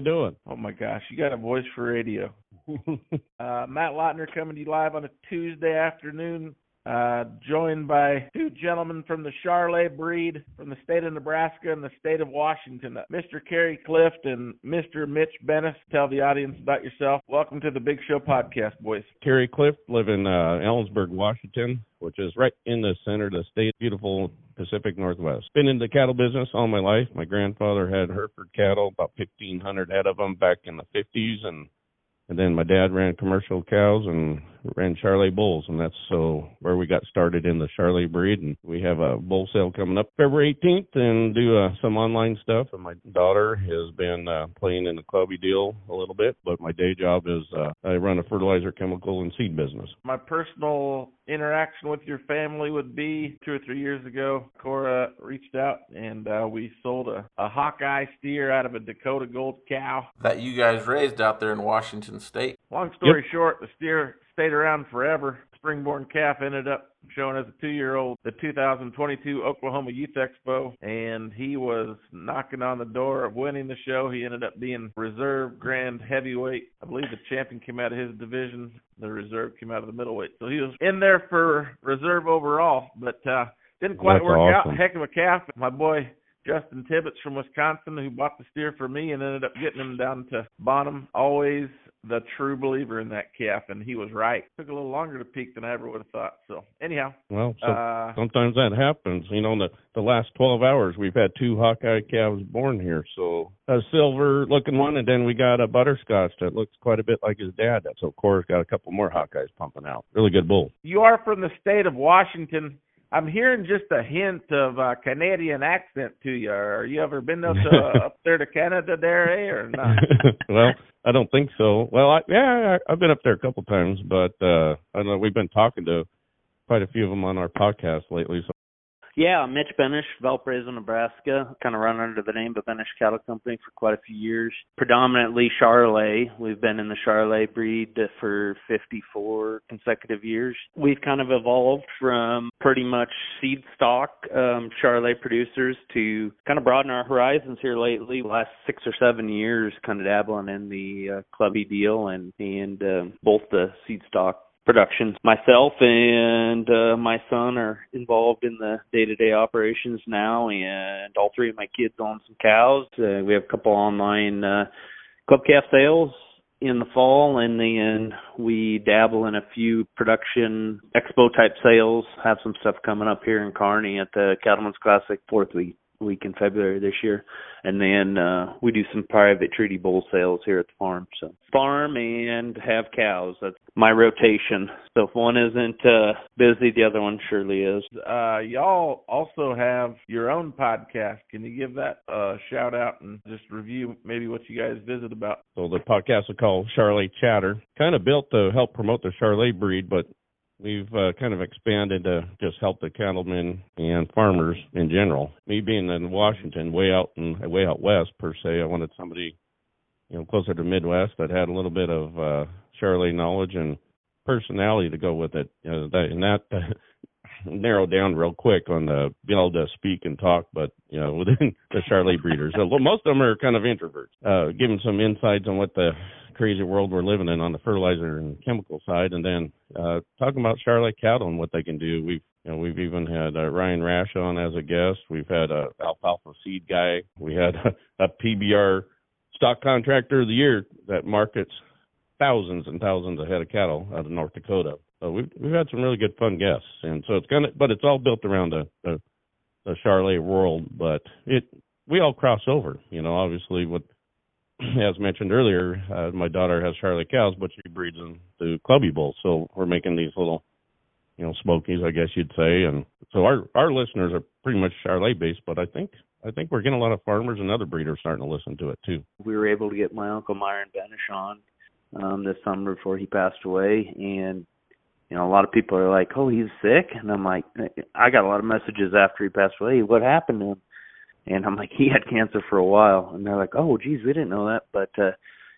you doing? Oh my gosh, you got a voice for radio. uh, Matt Lautner coming to you live on a Tuesday afternoon uh, joined by two gentlemen from the Charolais breed from the state of Nebraska and the state of Washington, Mr. Kerry Clift and Mr. Mitch Benes. Tell the audience about yourself. Welcome to the Big Show podcast, boys. Kerry Clift, live in uh, Ellensburg, Washington, which is right in the center of the state, beautiful Pacific Northwest. Been in the cattle business all my life. My grandfather had Hereford cattle, about 1,500 head of them back in the 50s, and and then my dad ran commercial cows and ran Charolais bulls, and that's so where we got started in the Charolais breed. And we have a bull sale coming up February 18th, and do uh, some online stuff. And my daughter has been uh, playing in the clubby deal a little bit, but my day job is uh, I run a fertilizer, chemical, and seed business. My personal interaction with your family would be two or three years ago. Cora reached out and uh, we sold a, a Hawkeye steer out of a Dakota Gold cow that you guys raised out there in Washington State. Long story Yep. short, the steer stayed around forever. Springborn calf ended up showing as a two-year-old the 2022 Oklahoma Youth Expo, and he was knocking on the door of winning the show. He ended up being reserve grand heavyweight. I believe the champion came out of his division. The reserve came out of the middleweight. So he was in there for reserve overall, but uh didn't quite That's work awesome. out. Heck of a calf. My boy Justin Tibbetts from Wisconsin, who bought the steer for me and ended up getting him down to Bonham. Always the true believer in that calf, and he was right. Took a little longer to peak than I ever would have thought. So anyhow, Well, so uh, sometimes that happens. You know, in the the last 12 hours, we've had two Hawkeye calves born here. So a silver looking one, and then we got a butterscotch that looks quite a bit like his dad. So Cora's got a couple more Hawkeyes pumping out. Really good bull. you are from the state of Washington. I'm hearing just a hint of a Canadian accent to you. Are you ever been up to up there to Canada, there, eh, or not? well, I don't think so. Well, I, yeah, I, I've been up there a couple times, but uh I know we've been talking to quite a few of them on our podcast lately. So Yeah, Mitch Benes, Valparaiso, Nebraska. Kind of run under the name of Benes Cattle Company for quite a few years. Predominantly Charolais. We've been in the Charolais breed for 54 consecutive years. We've kind of evolved from pretty much seed stock um, Charolais producers to kind of broaden our horizons here lately. Last six or seven years, kind of dabbling in the uh, clubby deal and and um, both the seed stock productions. Myself and uh, my son are involved in the day-to-day operations now, and all three of my kids own some cows. Uh, we have a couple online uh, club calf sales in the fall, and then we dabble in a few production expo type sales. Have some stuff coming up here in Kearney at the Cattlemen's Classic fourth week week in February this year. And then uh we do some private treaty bull sales here at the farm. So farm and have cows. That's my rotation. So if one isn't uh busy, the other one surely is. Uh, y'all also have your own podcast. Can you give that a shout out and just review maybe what you guys visit about? So the podcast is called Charolais Chatter. Kind of built to help promote the Charolais breed, but we've uh, kind of expanded to just help the cattlemen and farmers in general. Me being in Washington, way out and way out west per se, I wanted somebody, you know, closer to Midwest that had a little bit of uh, Charolais knowledge and personality to go with it. You know, that, and that narrowed down real quick on the being able to speak and talk, but you know, within the Charolais breeders, So, most of them are kind of introverts. Uh, giving some insights on what the crazy world we're living in on the fertilizer and chemical side, and then uh, talking about Charolais cattle and what they can do. We've you know, we've even had uh, Ryan Rash on as a guest. We've had a alfalfa seed guy. We had a, a PBR stock contractor of the year that markets thousands and thousands of head of cattle out of North Dakota. So we've we've had some really good fun guests, and so it's kind of, but it's all built around the the, the Charolais world. But it we all cross over, you know. Obviously, what as mentioned earlier, uh, my daughter has Charolais cows, but she breeds them to Clubby Bulls. So we're making these little, you know, smokies, I guess you'd say. And so our our listeners are pretty much Charolais based, but I think I think we're getting a lot of farmers and other breeders starting to listen to it too. We were able to get my uncle Myron Benes on um this summer before he passed away and you know, a lot of people are like, "Oh, he's sick," and I'm like, I got a lot of messages after he passed away. What happened to him? And I'm like, he had cancer for a while, and they're like, "Oh, geez, we didn't know that." But uh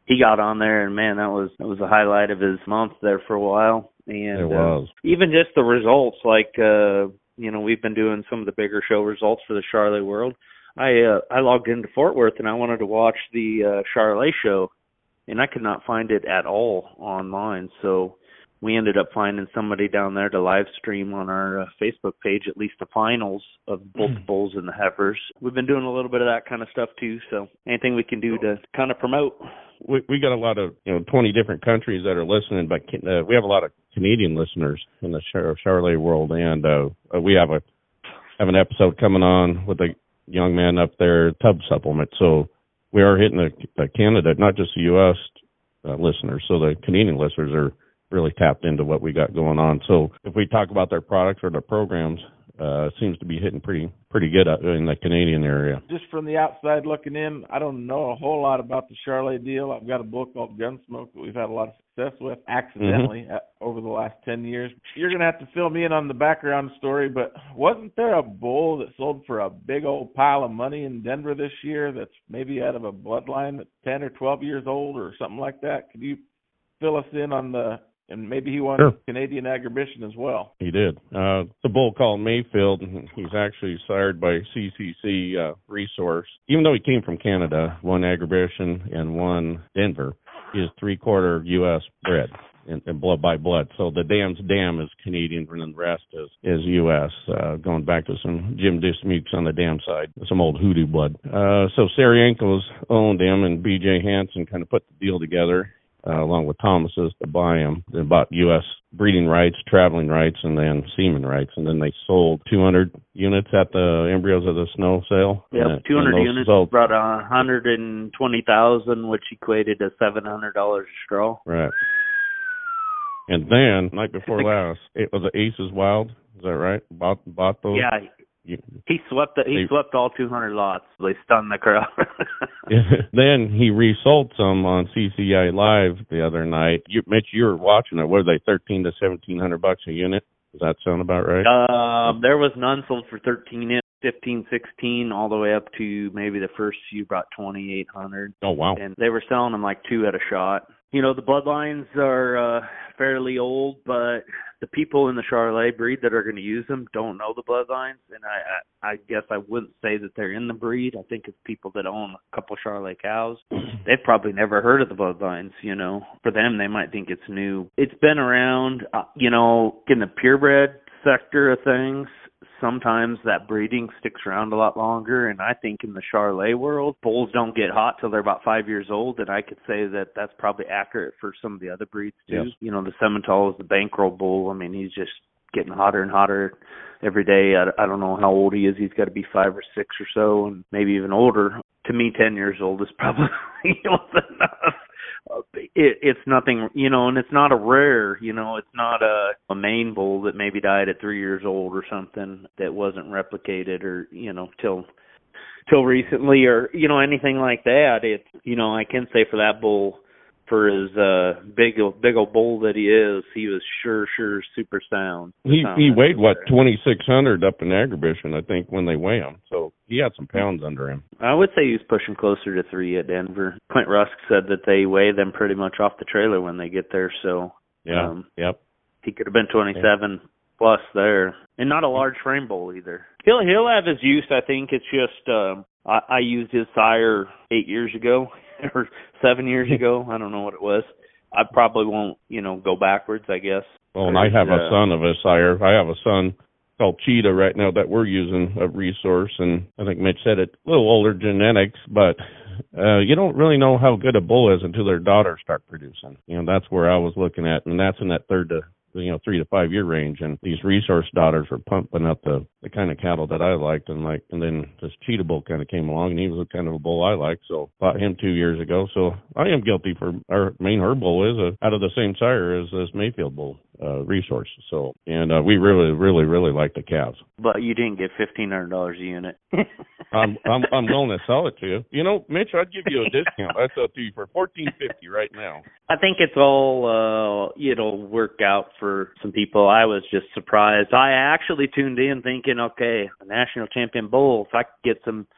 he got on there, and man, that was that was the highlight of his month there for a while. And it uh, even just the results, like uh, you know, we've been doing some of the bigger show results for the Charolais World. I uh, I logged into Fort Worth and I wanted to watch the uh, Charolais show, and I could not find it at all online. So we ended up finding somebody down there to live stream on our uh, Facebook page at least the finals of both the bulls and the heifers. We've been doing a little bit of that kind of stuff too. So anything we can do to kind of promote. We we got a lot of you know twenty different countries that are listening, but uh, we have a lot of Canadian listeners in the Char- Charolais world, and uh, we have a have an episode coming on with a young man up there, tub supplement. So we are hitting the, the Canada, not just the U.S. Uh, listeners. So the Canadian listeners are really tapped into what we got going on. So if we talk about their products or their programs, uh, seems to be hitting pretty pretty good in the Canadian area. Just from the outside looking in, I don't know a whole lot about the Charolais deal. I've got a book called Gunsmoke that we've had a lot of success with accidentally mm-hmm. over the last 10 years. You're going to have to fill me in on the background story, but wasn't there a bull that sold for a big old pile of money in Denver this year that's maybe out of a bloodline that's 10 or 12 years old or something like that? Could you fill us in on the and maybe he won sure. Canadian Agribition as well. He did. Uh, the bull called Mayfield. He's actually sired by CCC uh, Resource. Even though he came from Canada, one Agribition and one Denver, he is three quarter U.S. bred. And, and blood by blood. So the dam's dam is Canadian, and the rest is is U.S. Uh, going back to some Jim Dismukes on the dam side, some old hoodoo blood. Uh, so Sarienkos owned him, and B.J. Hansen kind of put the deal together uh, along with Thomas's to buy them. They bought U.S. breeding rights, traveling rights, and then semen rights. And then they sold 200 units at the embryos of the snow sale. Yeah, 200 units sold. brought 120,000, which equated to $700 a straw. Right. And then night before last, it was the Aces Wild. Is that right? Bought bought those. Yeah, he swept the, he they, swept all 200 lots. They stunned the crowd. then he resold some on CCI Live the other night. You, Mitch, you were watching it. Were they 13 to 1700 bucks a unit? Does that sound about right? Um, there was none sold for 13, 15, 16, all the way up to maybe the first few brought 2800. Oh wow! And they were selling them like two at a shot. You know, the bloodlines are uh, fairly old, but the people in the Charolais breed that are going to use them don't know the bloodlines, and I, I I guess I wouldn't say that they're in the breed. I think it's people that own a couple Charolais cows. They've probably never heard of the bloodlines. You know, for them they might think it's new. It's been around. Uh, you know, in the purebred sector of things sometimes that breeding sticks around a lot longer. And I think in the Charolais world, bulls don't get hot till they're about five years old. And I could say that that's probably accurate for some of the other breeds too. You know, the Simmental is the bankroll bull. I mean, he's just getting hotter and hotter every day. I, I don't know how old he is. He's got to be five or six or so, and maybe even older. To me, ten years old is probably enough it, it's nothing, you know, and it's not a rare, you know, it's not a, a main bull that maybe died at three years old or something that wasn't replicated or, you know, till till recently or you know anything like that. It's you know I can say for that bull for his uh big big old bull that he is, he was sure sure super sound. He he weighed what twenty six hundred up in Agribition, I think, when they weigh him. So he had some pounds under him. I would say he was pushing closer to three at Denver. Clint Rusk said that they weigh them pretty much off the trailer when they get there. So yeah, um, yep. He could have been twenty seven yeah. plus there, and not a large frame bull either. He'll he'll have his use. I think it's just uh, I, I used his sire eight years ago or seven years ago. I don't know what it was. I probably won't, you know, go backwards. I guess. Well, and I have uh, a son of a sire. I have a son called Cheetah right now that we're using a resource, and I think Mitch said it. A little older genetics, but uh you don't really know how good a bull is until their daughters start producing. You know, that's where I was looking at, and that's in that third to you know three to five year range and these resource daughters were pumping up the the kind of cattle that I liked and like and then this cheetah bull kind of came along and he was a kind of a bull I liked so bought him two years ago. So I am guilty for our main herd bull is a, out of the same sire as this Mayfield bull uh resource so and uh we really really really like the calves. But you didn't get fifteen hundred dollars a unit. I'm I'm I'm going to sell it to you. You know Mitch I'd give you a discount. I'd sell it to you for fourteen fifty right now. I think it's all uh it'll work out for some people. I was just surprised. I actually tuned in thinking, okay, a national champion bull, if I could get some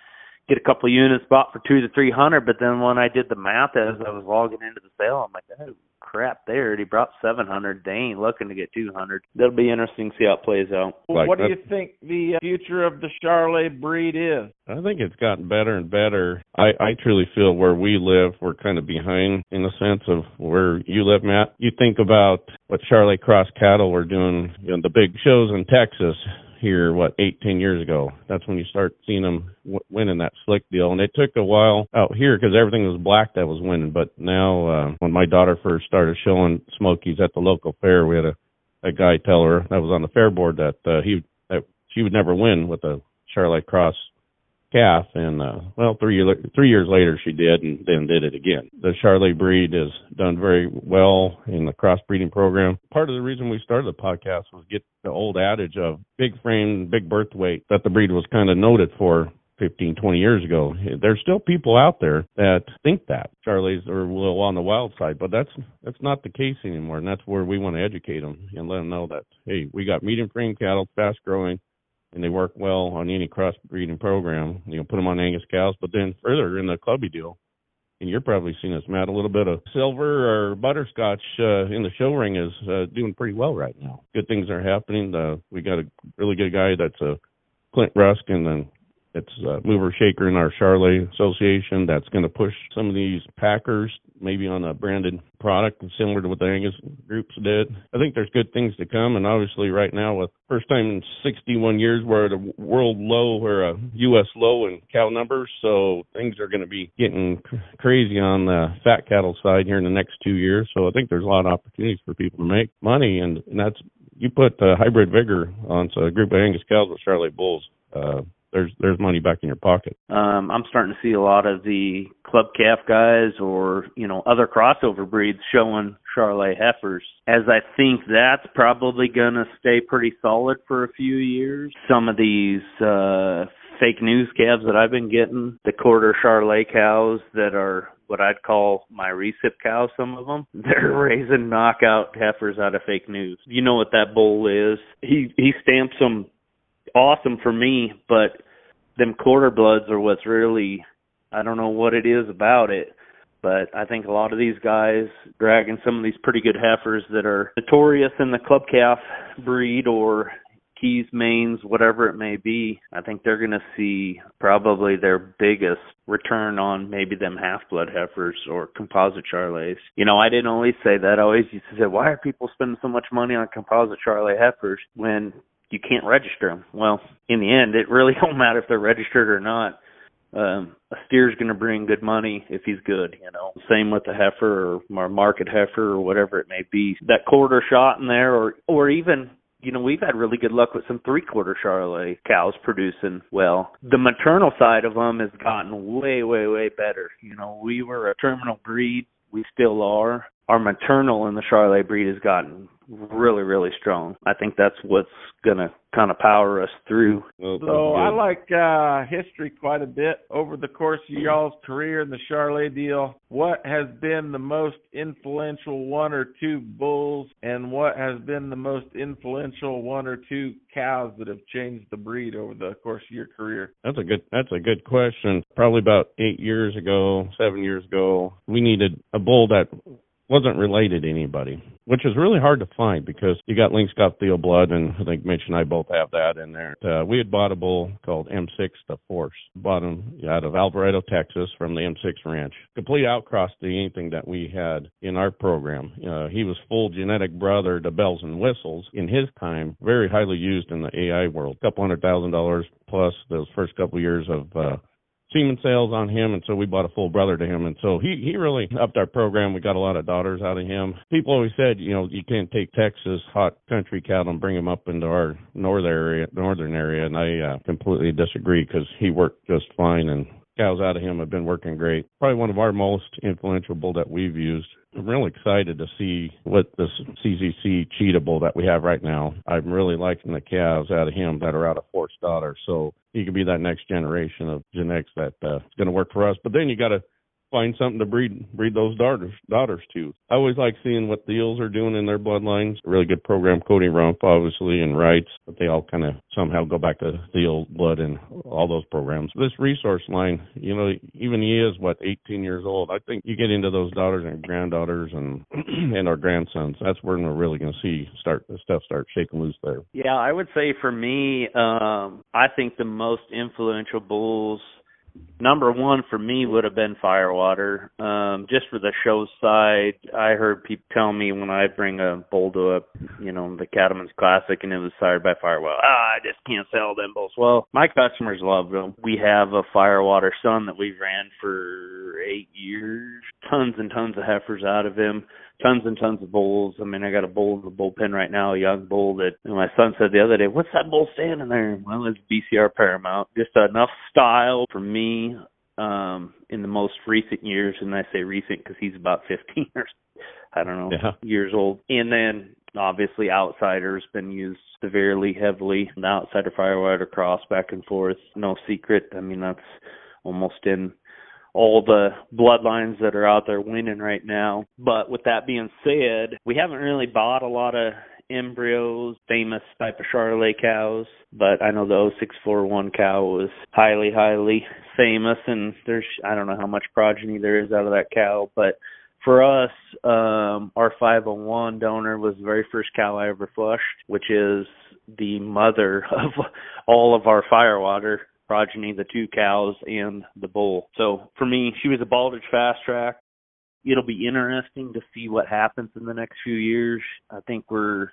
get a couple of units bought for two to three hundred, but then when I did the math as I was logging into the sale, I'm like, oh crap there. He brought 700. They ain't looking to get 200. That'll be interesting to see how it plays out. Like what do you think the uh, future of the Charolais breed is? I think it's gotten better and better. I, I truly feel where we live, we're kind of behind in the sense of where you live, Matt. You think about what Charolais Cross cattle were doing, you know, the big shows in Texas here, what, eight, ten years ago. That's when you start seeing them w- winning that slick deal. And it took a while out here because everything was black that was winning. But now, uh, when my daughter first started showing Smokies at the local fair, we had a, a guy tell her that was on the fair board that, uh, he, that she would never win with a Charolais Cross calf and uh well three year, three years later she did and then did it again. The charolais breed has done very well in the crossbreeding program. Part of the reason we started the podcast was get the old adage of big frame big birth weight that the breed was kind of noted for 15 20 years ago. There's still people out there that think that. Charlie's are a little on the wild side but that's that's not the case anymore and that's where we want to educate them and let them know that hey we got medium frame cattle fast growing and they work well on any crossbreeding program. You know, put them on Angus cows, but then further in the clubby deal, and you're probably seeing this, Matt, a little bit of silver or butterscotch uh, in the show ring is uh, doing pretty well right now. Good things are happening. Uh, we got a really good guy that's a Clint Rusk, and then it's a mover shaker in our Charolais Association that's going to push some of these packers maybe on a branded product similar to what the Angus groups did. I think there's good things to come, and obviously right now with first time in 61 years we're at a world low or a U.S. low in cow numbers, so things are going to be getting crazy on the fat cattle side here in the next two years. So I think there's a lot of opportunities for people to make money, and, and that's you put uh, hybrid vigor on a group of Angus cows with Charolais bulls. Uh, there's there's money back in your pocket. Um, I'm starting to see a lot of the club calf guys or, you know, other crossover breeds showing Charolais heifers. As I think that's probably going to stay pretty solid for a few years. Some of these uh fake news calves that I've been getting, the quarter Charolais cows that are what I'd call my recip cows, some of them, they're raising knockout heifers out of fake news. You know what that bull is. He he stamps them awesome for me, but them quarter bloods are what's really I don't know what it is about it, but I think a lot of these guys dragging some of these pretty good heifers that are notorious in the club calf breed or keys, mains, whatever it may be, I think they're going to see probably their biggest return on maybe them half blood heifers or composite charolais. You know, I didn't always say that. I always used to say, why are people spending so much money on composite charolais heifers when you can't register them? Well, in the end, it really don't matter if they're registered or not. Um, a steer's going to bring good money if he's good, you know. Same with the heifer or mar- market heifer or whatever it may be. That quarter shot in there, or or even you know, we've had really good luck with some three quarter Charolais cows producing well. The maternal side of them has gotten way, way, way better. You know, we were a terminal breed. We still are. Our maternal in the Charolais breed has gotten really, really strong. I think that's what's going to kind of power us through. Well, So I like uh history quite a bit over the course of y'all's career in the Charolais deal. What has been the most influential one or two bulls and what has been the most influential one or two cows that have changed the breed over the course of your career? That's a good that's a good question. Probably about eight years ago, seven years ago, we needed a bull that wasn't related to anybody, which is really hard to find because you got Lynx got Theo blood, and I think Mitch and I both have that in there. Uh, we had bought a bull called M6 the Force, bought him out of Alvarado, Texas, from the M6 ranch. Complete outcross to anything that we had in our program. Uh, he was full genetic brother to bells and whistles in his time, very highly used in the AI world. couple hundred thousand dollars plus those first couple years of uh, semen sales on him, and so we bought a full brother to him, and so he he really upped our program. We got a lot of daughters out of him. People always said, you know, you can't take Texas hot country cattle and bring them up into our northern area, northern area, and I uh, completely disagree because he worked just fine, and cows out of him have been working great. Probably one of our most influential bull that we've used. I'm really excited to see what this CZC cheetah bull that we have right now. I'm really liking the calves out of him that are out of Fort's daughter. So he could be that next generation of genetics that uh, is going to work for us. But then you got to find something to breed breed those daughters daughters to. I always like seeing what the eels are doing in their bloodlines. A really good program, Cody Rump, obviously, and Wrights, but they all kind of somehow go back to the eel blood and all those programs. This resource line, you know, even he is what 18 years old. I think you get into those daughters and granddaughters and and our grandsons. That's where we're really going to see start the stuff start shaking loose there. Yeah, I would say for me, um, I think the most influential bulls number one for me would have been Firewater. Um, just for the show side, I heard people tell me when I bring a bull to a, you know, the Cattlemen's Classic and it was sired by Firewater, ah, I just can't sell them bulls. Well, my customers love them. We have a Firewater son that we've ran for eight years, tons and tons of heifers out of him tons and tons of bulls. I mean, I got a bull in the bullpen right now, a young bull that my son said the other day, "What's that bull standing there?" Well, it's BCR Paramount. Just enough style for me um in the most recent years, and I say recent because he's about 15 or I don't know yeah. years old. And then obviously Outsider's been used severely, heavily. The Outsider Firewater cross back and forth, no secret. I mean, that's almost in all the bloodlines that are out there winning right now. But with that being said, we haven't really bought a lot of embryos, famous type of Charolais cows, but I know the 0641 cow was highly, highly famous, and there's I don't know how much progeny there is out of that cow, but for us, um, our 501 donor was the very first cow I ever flushed, which is the mother of all of our firewater progeny, the two cows and the bull. So for me, she was a Baldrige fast track. It'll be interesting to see what happens in the next few years. I think we're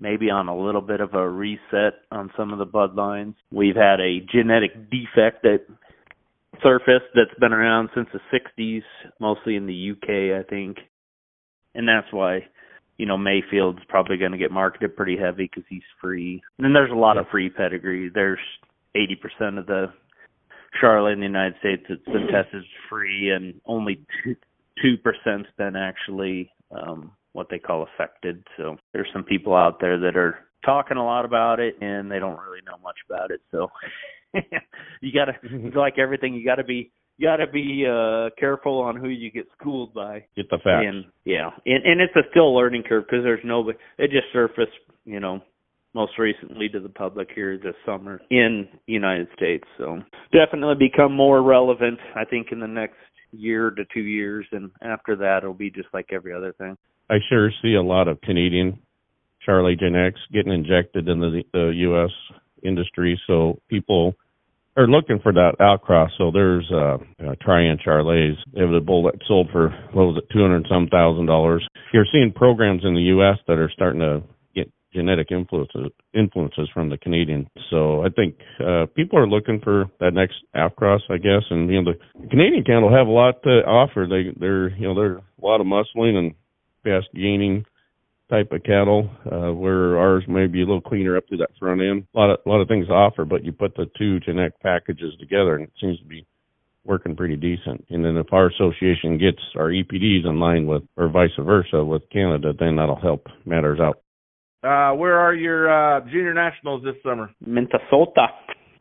maybe on a little bit of a reset on some of the bloodlines. We've had a genetic defect that surfaced that's been around since the 60s, mostly in the UK, I think. And that's why, you know, Mayfield's probably going to get marketed pretty heavy because he's free. And then there's a lot yeah. of free pedigree. There's 80% of the Charolais in the United States that's been tested free, and only two percent's been actually um, what they call affected. So there's some people out there that are talking a lot about it, and they don't really know much about it. So you got to, like everything, you got to be you got to be uh careful on who you get schooled by. Get the facts. And yeah, and and it's a still learning curve because there's no it just surfaced, you know, most recently to the public here this summer in the United States. So definitely become more relevant, I think, in the next year to two years, and after that, it'll be just like every other thing. I sure see a lot of Canadian Charolais Gen-X getting injected into the, the U.S. industry, so people are looking for that outcross. So there's uh, uh Trian a bull that sold for what was it, two hundred some thousand dollars. You're seeing programs in the U.S. that are starting to genetic influences influences from the Canadian. So I think uh, people are looking for that next outcross, I guess. And you know, the Canadian cattle have a lot to offer. They they're you know they're a lot of muscling and fast gaining type of cattle, uh, where ours may be a little cleaner up to that front end. A lot of a lot of things to offer, but you put the two genetic packages together, and it seems to be working pretty decent. And then if our association gets our EPDs in line with, or vice versa with Canada, then that'll help matters out. Uh, where are your uh, junior nationals this summer? Minnesota.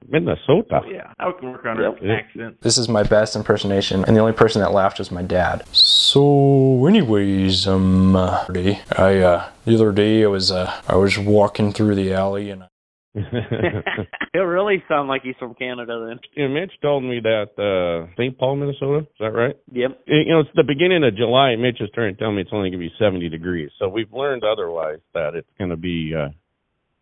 Minnesota. Oh, yeah, I can work on yep. her accent. This is my best impersonation, and the only person that laughed was my dad. So, anyways, um, uh, I uh, the other day I was uh, I was walking through the alley and it really sounds like he's from Canada then. Yeah, Mitch told me that uh St. Paul, Minnesota. Is that right? Yep. You know, it's the beginning of July. Mitch is trying to tell me it's only going to be 70 degrees. So we've learned otherwise that it's going to be uh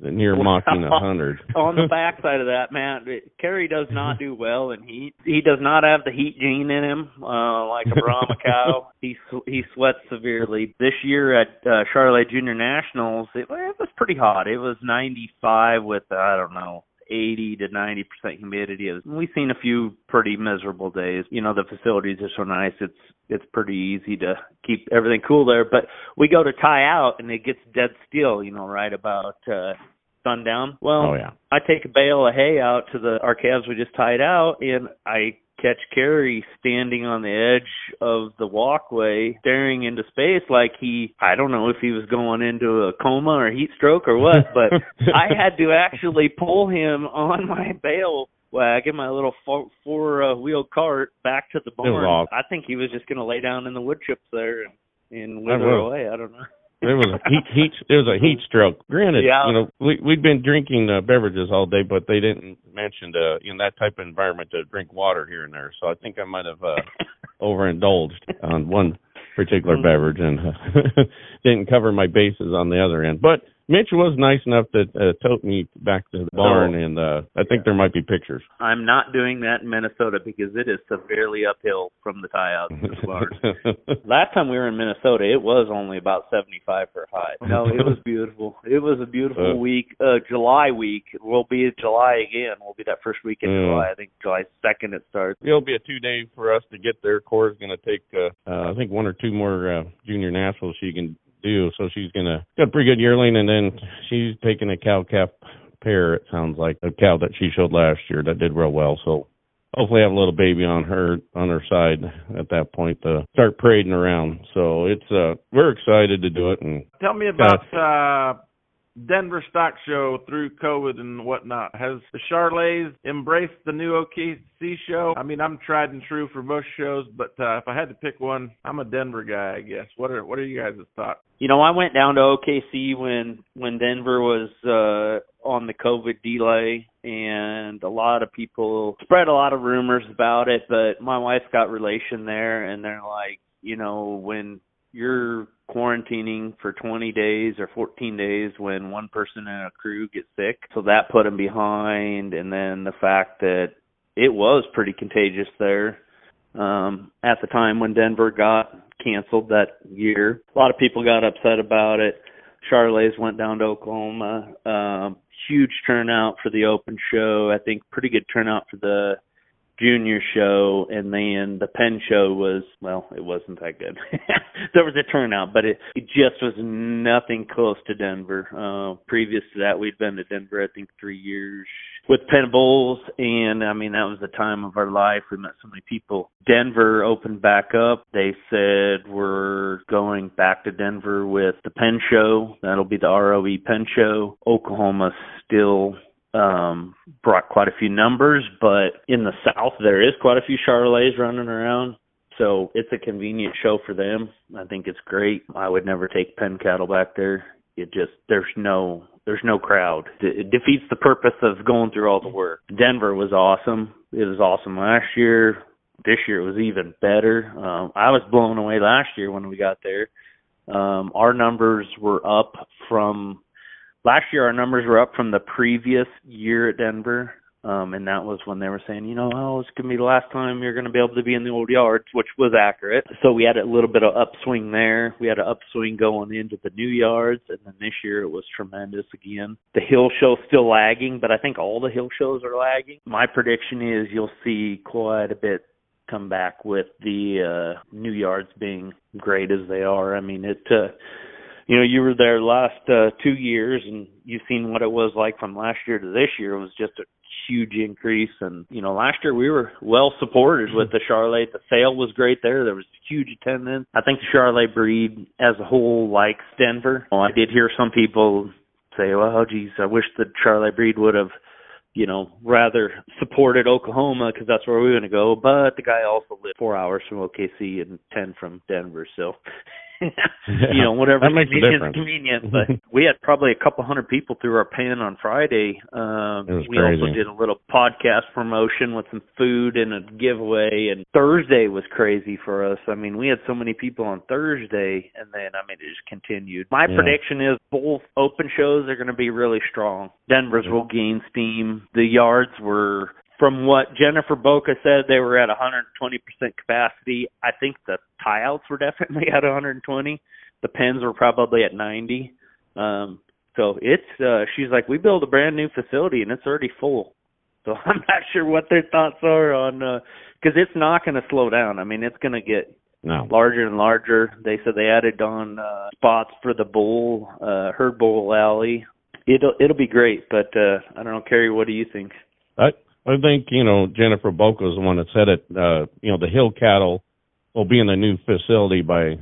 near mocking a hundred. On the backside of that, man, Kerry does not do well in heat. He does not have the heat gene in him, uh, like a Brahma cow. He he sweats severely. This year at uh, Charolais Junior Nationals, it, it was pretty hot. It was 95 with I don't know 80 to 90 percent humidity. Is. We've seen a few pretty miserable days. You know, the facilities are so nice; it's it's pretty easy to keep everything cool there. But we go to tie out, and it gets dead still. You know, right about uh, sundown. Well, oh, yeah. I take a bale of hay out to the our calves we just tied out, and I catch Kerry standing on the edge of the walkway, staring into space like he, I don't know if he was going into a coma or heat stroke or what, but I had to actually pull him on my bale wagon, my little four, four uh, wheel cart back to the barn. I think he was just going to lay down in the wood chips there and, and wither away. I don't know. It was a heat, heat. It was a heat stroke. Granted, Yeah. you know, we we'd been drinking uh, beverages all day, but they didn't mention uh, in that type of environment to drink water here and there. So I think I might have uh, overindulged on one particular Mhm. beverage and uh, didn't cover my bases on the other end. But Mitch was nice enough to uh, tote me back to the barn, and uh, I think there might be pictures. I'm not doing that in Minnesota because it is severely uphill from the tie out to the barn. Last time we were in Minnesota, it was only about 75 for a high. No, it was beautiful. It was a beautiful Uh. week. Uh July week will be July again. We'll be that first week in Mm. July. I think July 2nd it starts. It'll be a two day for us to get there. Cora's going to take, uh, uh, I think, one or two more uh, junior nationals she can do. So she's to got a pretty good yearling, and then she's taking a cow calf pair. It sounds like a cow that she showed last year that did real well. So hopefully have a little baby on her on her side at that point to start parading around. So it's uh we're excited to do it and Tell me about uh Denver Stock Show through COVID and whatnot. Has the Charlets embraced the new OKC show? I mean, I'm tried and true for most shows, but uh, if I had to pick one, I'm a Denver guy, I guess. What are what are you guys' thoughts? You know, I went down to OKC when when Denver was uh on the COVID delay and a lot of people spread a lot of rumors about it, but my wife's got relation there and they're like, you know, when you're quarantining for 20 days or 14 days when one person in a crew gets sick. So that put them behind and then the fact that it was pretty contagious there um at the time when Denver got canceled that year. A lot of people got upset about it. Charlets went down to Oklahoma. Um huge turnout for the open show. I think pretty good turnout for the junior show and then the pen show was well, it wasn't that good. there was a turnout, but it it just was nothing close to Denver. Uh previous to that we'd been to Denver I think 3 years with pen Bowls and I mean that was the time of our life. We met so many people. Denver opened back up. They said we're going back to Denver with the pen show. That'll be the ROE pen show. Oklahoma still um brought quite a few numbers, but in the south there is quite a few Charlets running around. So it's a convenient show for them. I think it's great. I would never take pen cattle back there. It just there's no there's no crowd. It defeats the purpose of going through all the work. Denver was awesome. It was awesome last year. This year it was even better. Um I was blown away last year when we got there. Um our numbers were up from last year our numbers were up from the previous year at Denver. Um and that was when they were saying, you know, oh, it's gonna be the last time you're gonna be able to be in the old yards, which was accurate. So we had a little bit of upswing there. We had an upswing going into the new yards and then this year it was tremendous again. The hill show's still lagging, but I think all the hill shows are lagging. My prediction is you'll see quite a bit come back with the uh new yards being great as they are. I mean it uh you know, you were there last uh, two years, and you've seen what it was like from last year to this year. It was just a huge increase, and you know, last year we were well supported with the Charolais. The sale was great there. There was huge attendance. I think the Charolais breed as a whole likes Denver. Well, I did hear some people say, "Well, geez, I wish the Charolais breed would have." You know, rather supported Oklahoma because that's where we were going to go. But the guy also lived four hours from OKC and ten from Denver, so you know, whatever That makes a convenient. But we had probably a couple hundred people through our pen on Friday. Um, It was we also did a little podcast promotion with some food and a giveaway. And Thursday was crazy for us. I mean, we had so many people on Thursday, and then I mean, it just continued. My Yeah. prediction is both open shows are going to be really strong. Denver's will gain steam. The yards were from what Jennifer Boca said, they were at 120% capacity. I think the tie-outs were definitely at 120. The pens were probably at 90. Um, so it's uh, she's like, we built a brand new facility and it's already full. So I'm not sure what their thoughts are on because it's not going to slow down. I mean, it's going to get no. larger and larger. They said they added on uh, spots for the bull, uh, herd bull alley. It'll it'll be great, but uh, I don't know, Kerry. What do you think? I I think you know Jennifer Boca is the one that said it. Uh, you know the hill cattle will be in the new facility by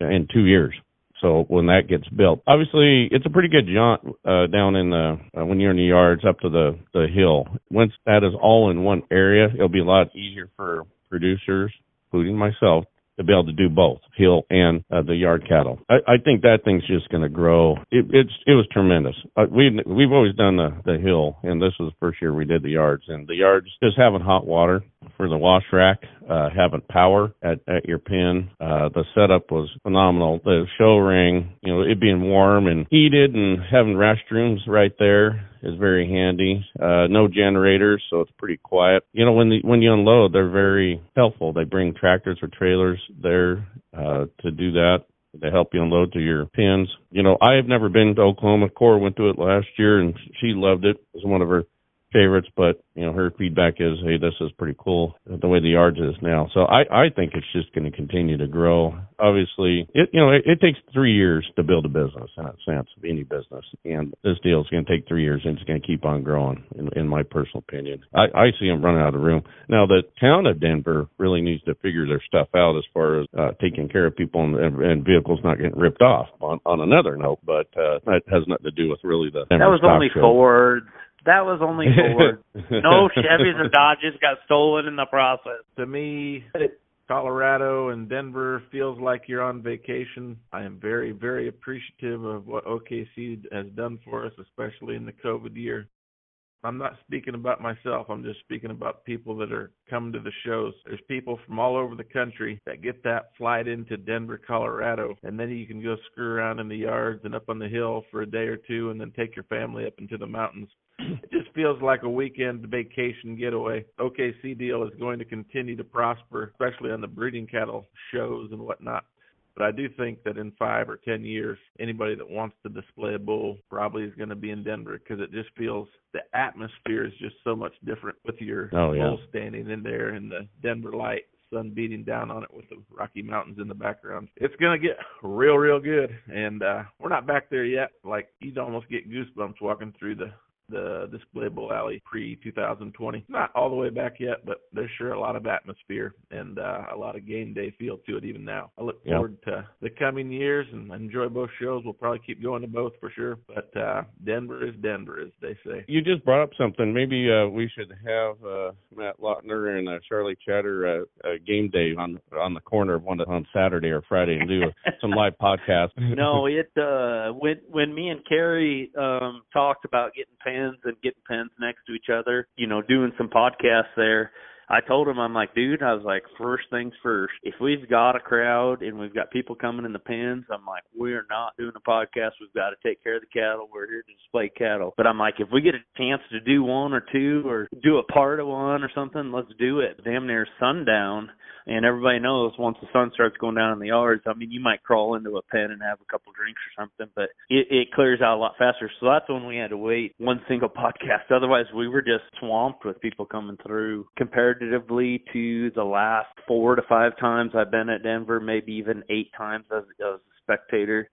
in two years. So when that gets built, obviously it's a pretty good jaunt uh, down in the uh, when you're in the yards up to the the hill. Once that is all in one area, it'll be a lot easier for producers, including myself, to be able to do both hill and uh, the yard cattle. I, I think that thing's just going to grow. It, it's it was tremendous. Uh, we we've always done the the hill, and this was the first year we did the yards. And the yards just having hot water for the wash rack, uh, having power at at your pen. Uh, the setup was phenomenal. The show ring, you know, it being warm and heated, and having restrooms right there is very handy. Uh, no generators, so it's pretty quiet. You know, when the when you unload, they're very helpful. They bring tractors or trailers there uh, to do that. They help you unload to your pins. You know, I have never been to Oklahoma. Cora went to it last year, and she loved it. It was one of her favorites, but you know her feedback is, hey, this is pretty cool the way the yards is now. So I I think it's just going to continue to grow. Obviously, it you know it, it takes three years to build a business in a sense of any business, and this deal is going to take three years and it's going to keep on growing. In, in my personal opinion, I I see them running out of room now. The town of Denver really needs to figure their stuff out as far as uh, taking care of people and, and vehicles not getting ripped off. On on another note, but uh, that has nothing to do with really the Denver that was only show. Ford. That was only Ford. no Chevys or Dodges got stolen in the process. To me, Colorado and Denver feels like you're on vacation. I am very, very appreciative of what OKC has done for us, especially in the COVID year. I'm not speaking about myself. I'm just speaking about people that are coming to the shows. There's people from all over the country that get that flight into Denver, Colorado, and then you can go screw around in the yards and up on the hill for a day or two and then take your family up into the mountains. It just feels like a weekend vacation getaway. OKC deal is going to continue to prosper, especially on the breeding cattle shows and whatnot. But I do think that in five or ten years, anybody that wants to display a bull probably is going to be in Denver because it just feels the atmosphere is just so much different with your Oh, yeah. bull standing in there and the Denver light, sun beating down on it with the Rocky Mountains in the background. It's going to get real, real good. And uh we're not back there yet. Like you'd almost get goosebumps walking through the the display bull alley pre 2020 not all the way back yet but there's sure a lot of atmosphere and uh, a lot of game day feel to it even now i look Yep. forward to the coming years and enjoy both shows we'll probably keep going to both for sure but uh denver is denver as they say You just brought up something. Maybe uh, we should have uh, Matt Lautner and uh, Charolais Chatter uh, uh, game day on on the corner of one on Saturday or Friday and do some live podcast. no, it uh when when me and Kerry um talked about getting pens and getting pens next to each other, you know, doing some podcasts there. I told him I'm like, dude, I was like, first things first. If we've got a crowd and we've got people coming in the pens, I'm like, we're not doing a podcast. We've got to take care of the cattle. We're here to display cattle. But I'm like, if we get a chance to do one or two or do a part of one or something, let's do it. Damn near sundown. And everybody knows once the sun starts going down in the yards, I mean, you might crawl into a pen and have a couple drinks or something, but it, it clears out a lot faster. So that's when we had to wait one single podcast. Otherwise, we were just swamped with people coming through. Comparatively to the last four to five times I've been at Denver, maybe even eight times as, as a spectator,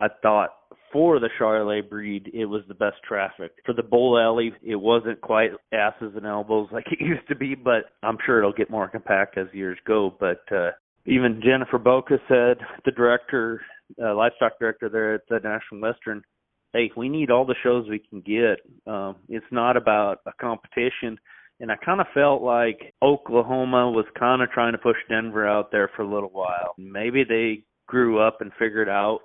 I thought for the Charolais breed, it was the best traffic. For the bull alley, it wasn't quite asses and elbows like it used to be, but I'm sure it'll get more compact as years go. But uh, even Jennifer Boca said, the director, uh, livestock director there at the National Western, hey, we need all the shows we can get. Um, it's not about a competition. And I kind of felt like Oklahoma was kind of trying to push Denver out there for a little while. Maybe they grew up and figured out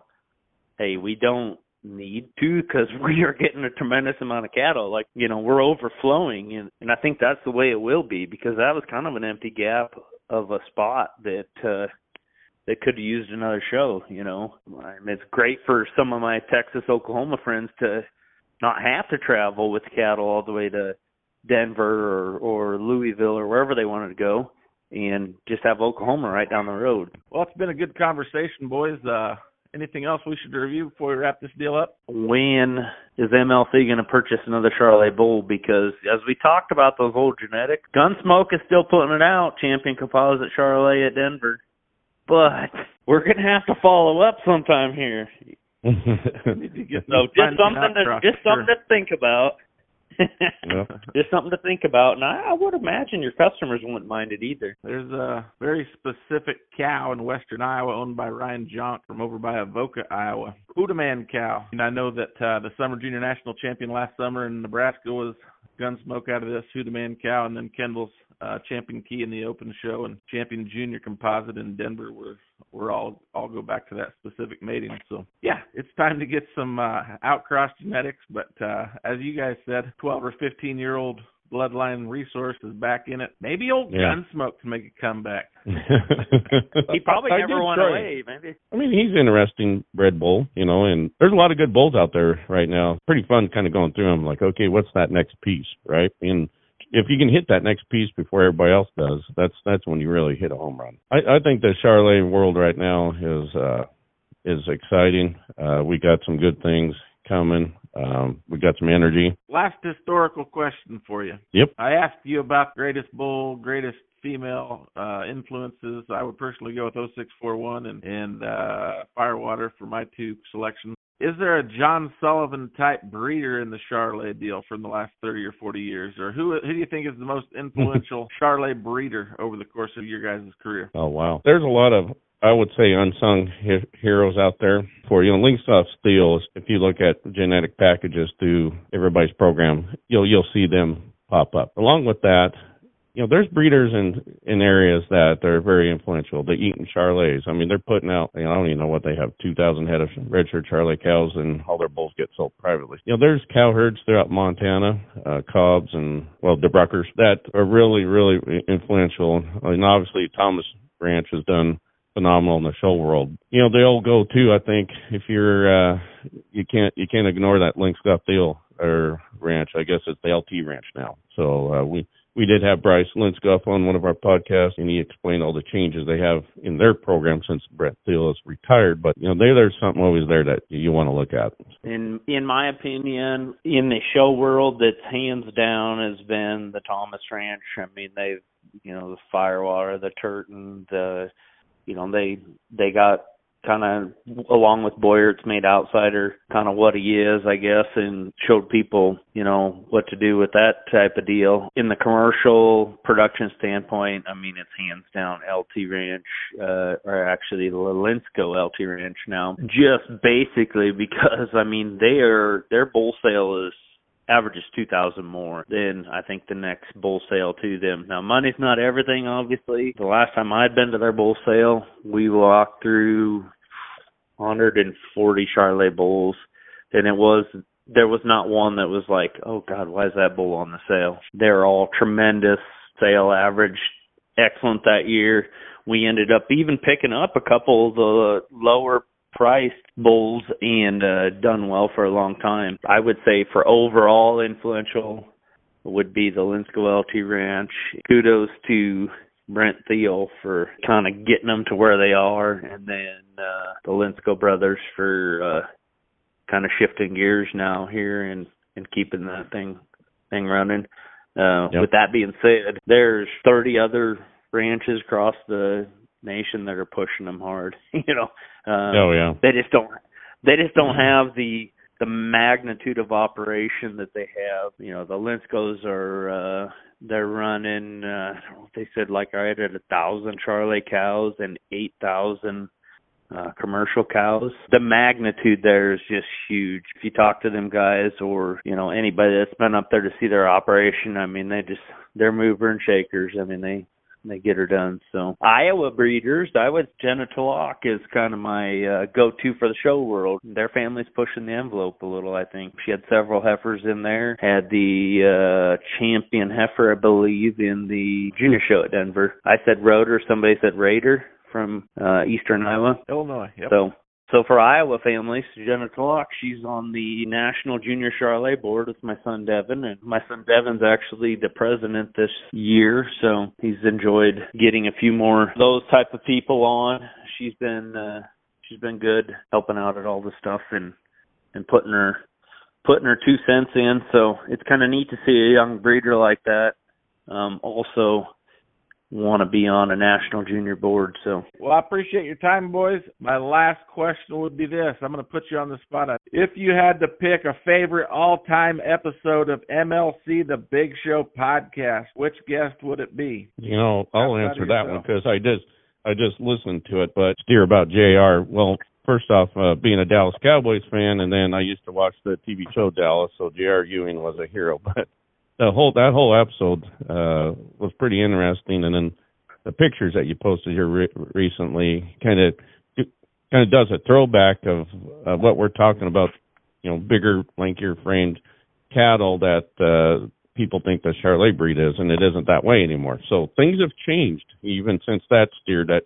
hey, we don't need to because we are getting a tremendous amount of cattle. Like, you know, we're overflowing. And, and I think that's the way it will be because that was kind of an empty gap of a spot that, uh, that could have used another show, you know. It's great for some of my Texas, Oklahoma friends to not have to travel with cattle all the way to Denver or, or Louisville or wherever they wanted to go and just have Oklahoma right down the road. well it's been a good conversation boys uh anything else we should review before we wrap this deal up when is MLC going to purchase another Charolais bull? Because as we talked about those old genetics, Gunsmoke is still putting it out, Champion Composite Charolais at Denver. But we're going to have to follow up sometime here. Need to get So just something to truck, just sure. something to think about. Yeah. Just something to think about, and I, I would imagine your customers wouldn't mind it either. There's a very specific cow in western Iowa owned by Ryan Jonk from over by Avoca, Iowa. Hoodaman cow. And I know that uh, the Summer Junior National Champion last summer in Nebraska was Gunsmoke out of this Hoodaman cow, and then Kendall's uh, Champion Key in the Open Show and Champion Junior Composite in Denver were we're all all go back to that specific mating. So yeah, it's time to get some uh, outcross genetics. But uh, as you guys said, 12 or 15 year old bloodline resource is back in it. Maybe old Yeah. Gunsmoke can make a comeback. He probably I never went away. Maybe I mean, he's interesting bred bull, you know, and there's a lot of good bulls out there right now. Pretty fun kind of going through them like, okay, what's that next piece, right? And if you can hit that next piece before everybody else does, that's that's when you really hit a home run. I, I think the Charolais world right now is uh is exciting. Uh we got some good things coming. Um we got some energy. Last historical question for you. Yep. I asked you about greatest bull, greatest female uh influences. I would personally go with 0641 and and uh Firewater for my two selections. Is there a John Sullivan type breeder in the Charolais deal from the last 30 or 40 years or who who do you think is the most influential Charolais breeder over the course of your guys' career? Oh wow. There's a lot of I would say unsung he- heroes out there for you know Lindskov Thiel. If you look at genetic packages through everybody's program, you'll you'll see them pop up. Along with that, you know there's breeders in in areas that are very influential. The Eaton Charlets. I mean they're putting out. You know, I don't even know what they have. Two thousand head of registered Charolais cows, and all their bulls get sold privately. You know there's cow herds throughout Montana, uh, Cobbs and well DeBruyckers that are really really influential. And obviously Thomas Ranch has done phenomenal in the show world. You know, the old go to, I think, if you're uh you can't you can't ignore that Lindskov Thiel or ranch. I guess it's the LT ranch now. So uh we we did have Bryce Lindskov on one of our podcasts and he explained all the changes they have in their program since Brent Thiel is retired. But you know, there there's something always there that you want to look at. in in my opinion, in the show world, that's hands down has been the Thomas Ranch. I mean, they've you know the Firewater, the Turton, the you know they they got kind of along with Boyert's made outsider kind of what he is, I guess, and showed people you know what to do with that type of deal. In the commercial production standpoint, I mean, it's hands down LT Ranch, uh, or actually the Lindskov LT Ranch now, just basically because I mean they are their bull sale is averages two thousand more than I think the next bull sale to them. Now money's not everything obviously. The last time I'd been to their bull sale, we walked through hundred and forty Charolais bulls and it was there was not one that was like, Oh God, why is that bull on the sale? They're all tremendous sale average, excellent that year. We ended up even picking up a couple of the lower priced bulls and uh done well for a long time. I would say for overall influential would be the Lindskov LT Ranch. Kudos to Brent Thiel for kind of getting them to where they are and then uh the Lindskov brothers for uh kind of shifting gears now here and and keeping that thing thing running. Uh Yep. with that being said, there's 30 other ranches across the nation that are pushing them hard, you know. Uh, oh yeah. they just don't they just don't have the the magnitude of operation that they have. You know, the Lindskovs are uh they're running uh I don't know if they said like I right at a thousand Charlie cows and eight thousand uh commercial cows. The magnitude there is just huge. If you talk to them guys or, you know, anybody that's been up there to see their operation, I mean they just they're mover and shakers. I mean they they get her done. So Iowa breeders, I would Jenna Tulloch is kind of my uh, go-to for the show world. Their family's pushing the envelope a little. I think she had several heifers in there. Had the uh champion heifer, I believe, in the junior show at Denver. I said Rotor. Somebody said Raider from uh Eastern Iowa. Illinois. Yep. So so for Iowa families, Jenna Tulloch, she's on the National Junior Charolais board with my son Devin, and my son Devin's actually the president this year, so he's enjoyed getting a few more those type of people on. She's been uh she's been good helping out at all the stuff and and putting her putting her two cents in. So it's kind of neat to see a young breeder like that. Um also want to be on a national junior board. So, well, I appreciate your time, boys. My last question would be this: I'm going to put you on the spot. If you had to pick a favorite all-time episode of MLC The Big Show podcast, which guest would it be? You know, I'll Outside answer that yourself. one because I just I just listened to it. But steer about Jr. Well, first off, uh, being a Dallas Cowboys fan, and then I used to watch the TV show Dallas, so Jr. Ewing was a hero. But the whole that whole episode uh, was pretty interesting, and then the pictures that you posted here re- recently kind of kind of does a throwback of uh, what we're talking about. You know, bigger, lankier framed cattle that uh, people think the Charolais breed is, and it isn't that way anymore. So things have changed even since that steer that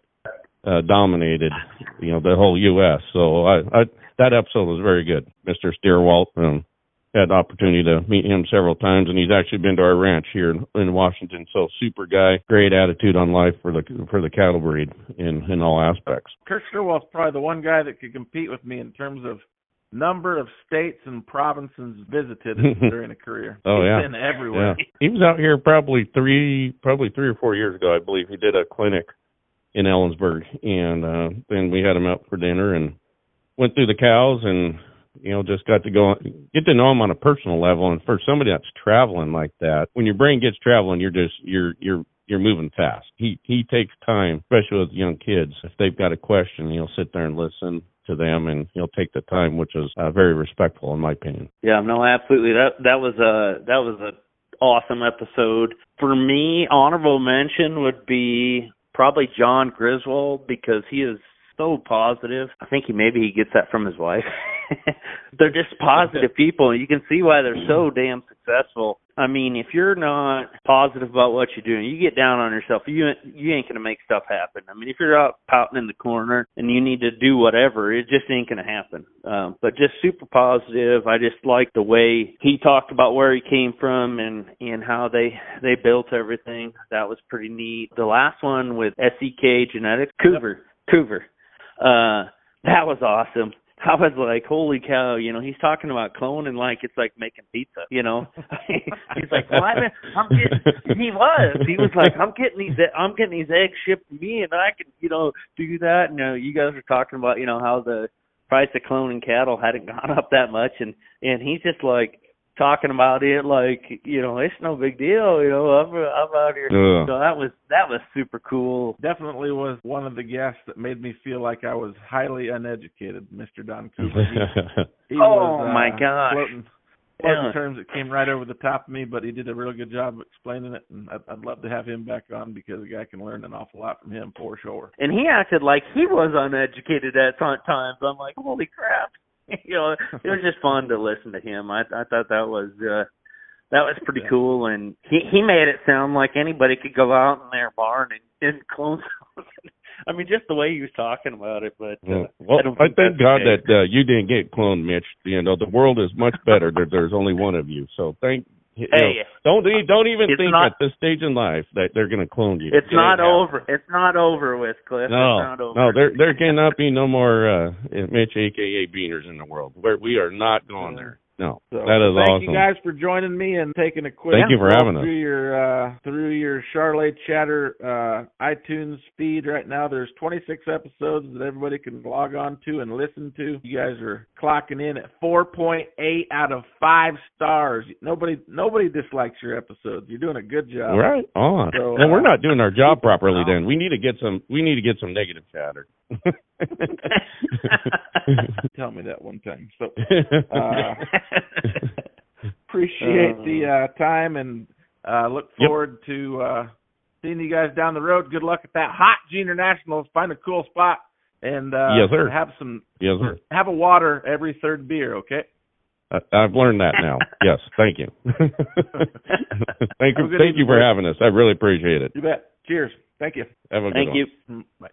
uh, dominated, you know, the whole U.S. So I, I that episode was very good, Mr. Steerwalt. Um, had the opportunity to meet him several times, and he's actually been to our ranch here in, in Washington. So super guy, great attitude on life for the for the cattle breed in in all aspects. Kurt Stirwell's probably the one guy that could compete with me in terms of number of states and provinces visited during a career. Oh, He's yeah. been everywhere. Yeah, he was out here probably three, probably three or four years ago, I believe. He did a clinic in Ellensburg, and uh then we had him out for dinner and went through the cows and you know just got to go get to know him on a personal level. And for somebody that's traveling like that, when your brain gets traveling, you're just you're you're you're moving fast. He he takes time, especially with young kids. If they've got a question, he'll sit there and listen to them, and he'll take the time, which is uh, very respectful in my opinion. yeah, no, absolutely. That that was a that was a awesome episode. For me, honorable mention would be probably John Griswold because he is so positive. I think he maybe he gets that from his wife. they're just positive people. and You can see why they're so damn successful. I mean, if you're not positive about what you're doing, you get down on yourself. You you ain't gonna make stuff happen. I mean, if you're out pouting in the corner and you need to do whatever, it just ain't gonna happen. Um, but just super positive. I just like the way he talked about where he came from and and how they they built everything. That was pretty neat. The last one with SEK Genetics, Coover, Coover. Uh, that was awesome. I was like, holy cow, you know, he's talking about cloning like it's like making pizza, you know. he's like, well, I'm, I'm getting, he was, he was like, I'm getting these, I'm getting these eggs shipped to me, and I can, you know, do that. And you know, you guys were talking about, you know, how the price of cloning cattle hadn't gone up that much, and and he's just like talking about it like, you know, it's no big deal, you know, I'm I'm out here. Ugh. So that was that was super cool. Definitely was one of the guests that made me feel like I was highly uneducated, Mr. Don Coover. He, he Oh, was, uh, my gosh. Floating, floating Yeah. terms that came right over the top of me, but he did a really good job of explaining it, and I'd, I'd love to have him back on because the guy can learn an awful lot from him for sure. and he acted like he was uneducated at times. I'm like, holy crap! you know, it was just fun to listen to him. I I thought that was uh that was pretty Yeah. cool, and he he made it sound like anybody could go out in their barn and, and clone something. I mean, just the way he was talking about it. But uh, well, I I thank God that uh, you didn't get cloned, Mitch. You know, the world is much better. there, there's only one of you. So thank. You know, Hey, don't don't even think not- at this stage in life that they're going to clone you. it's It not over. It's not over with Clift. No, it's not over. no, there there cannot be no more uh Mitch, aka Beaners, in the world. Where we are not going there. No, So that is thank awesome. Thank you guys for joining me and taking a quick Thank you for having us. through your uh through your Charolais Chatter uh iTunes feed right now. There's 26 episodes that everybody can log on to and listen to. You guys are clocking in at 4.8 out of 5 stars. Nobody nobody dislikes your episodes. You're doing a good job. Right on. So, and we're uh, not doing our job properly. Then we need to get some. We need to get some negative chatter. Tell me that one time. So uh, appreciate the uh time and uh look Yep. forward to uh seeing you guys down the road. Good luck at that hot junior nationals. Find a cool spot and uh Yes, sir. have some yes, sir. have a water every third beer, okay? I, I've learned that now. yes, thank you. thank you. good Thank you for having us. I really appreciate it. You bet. Cheers. Thank you. Have a good Thank one. you. Mm, Bye.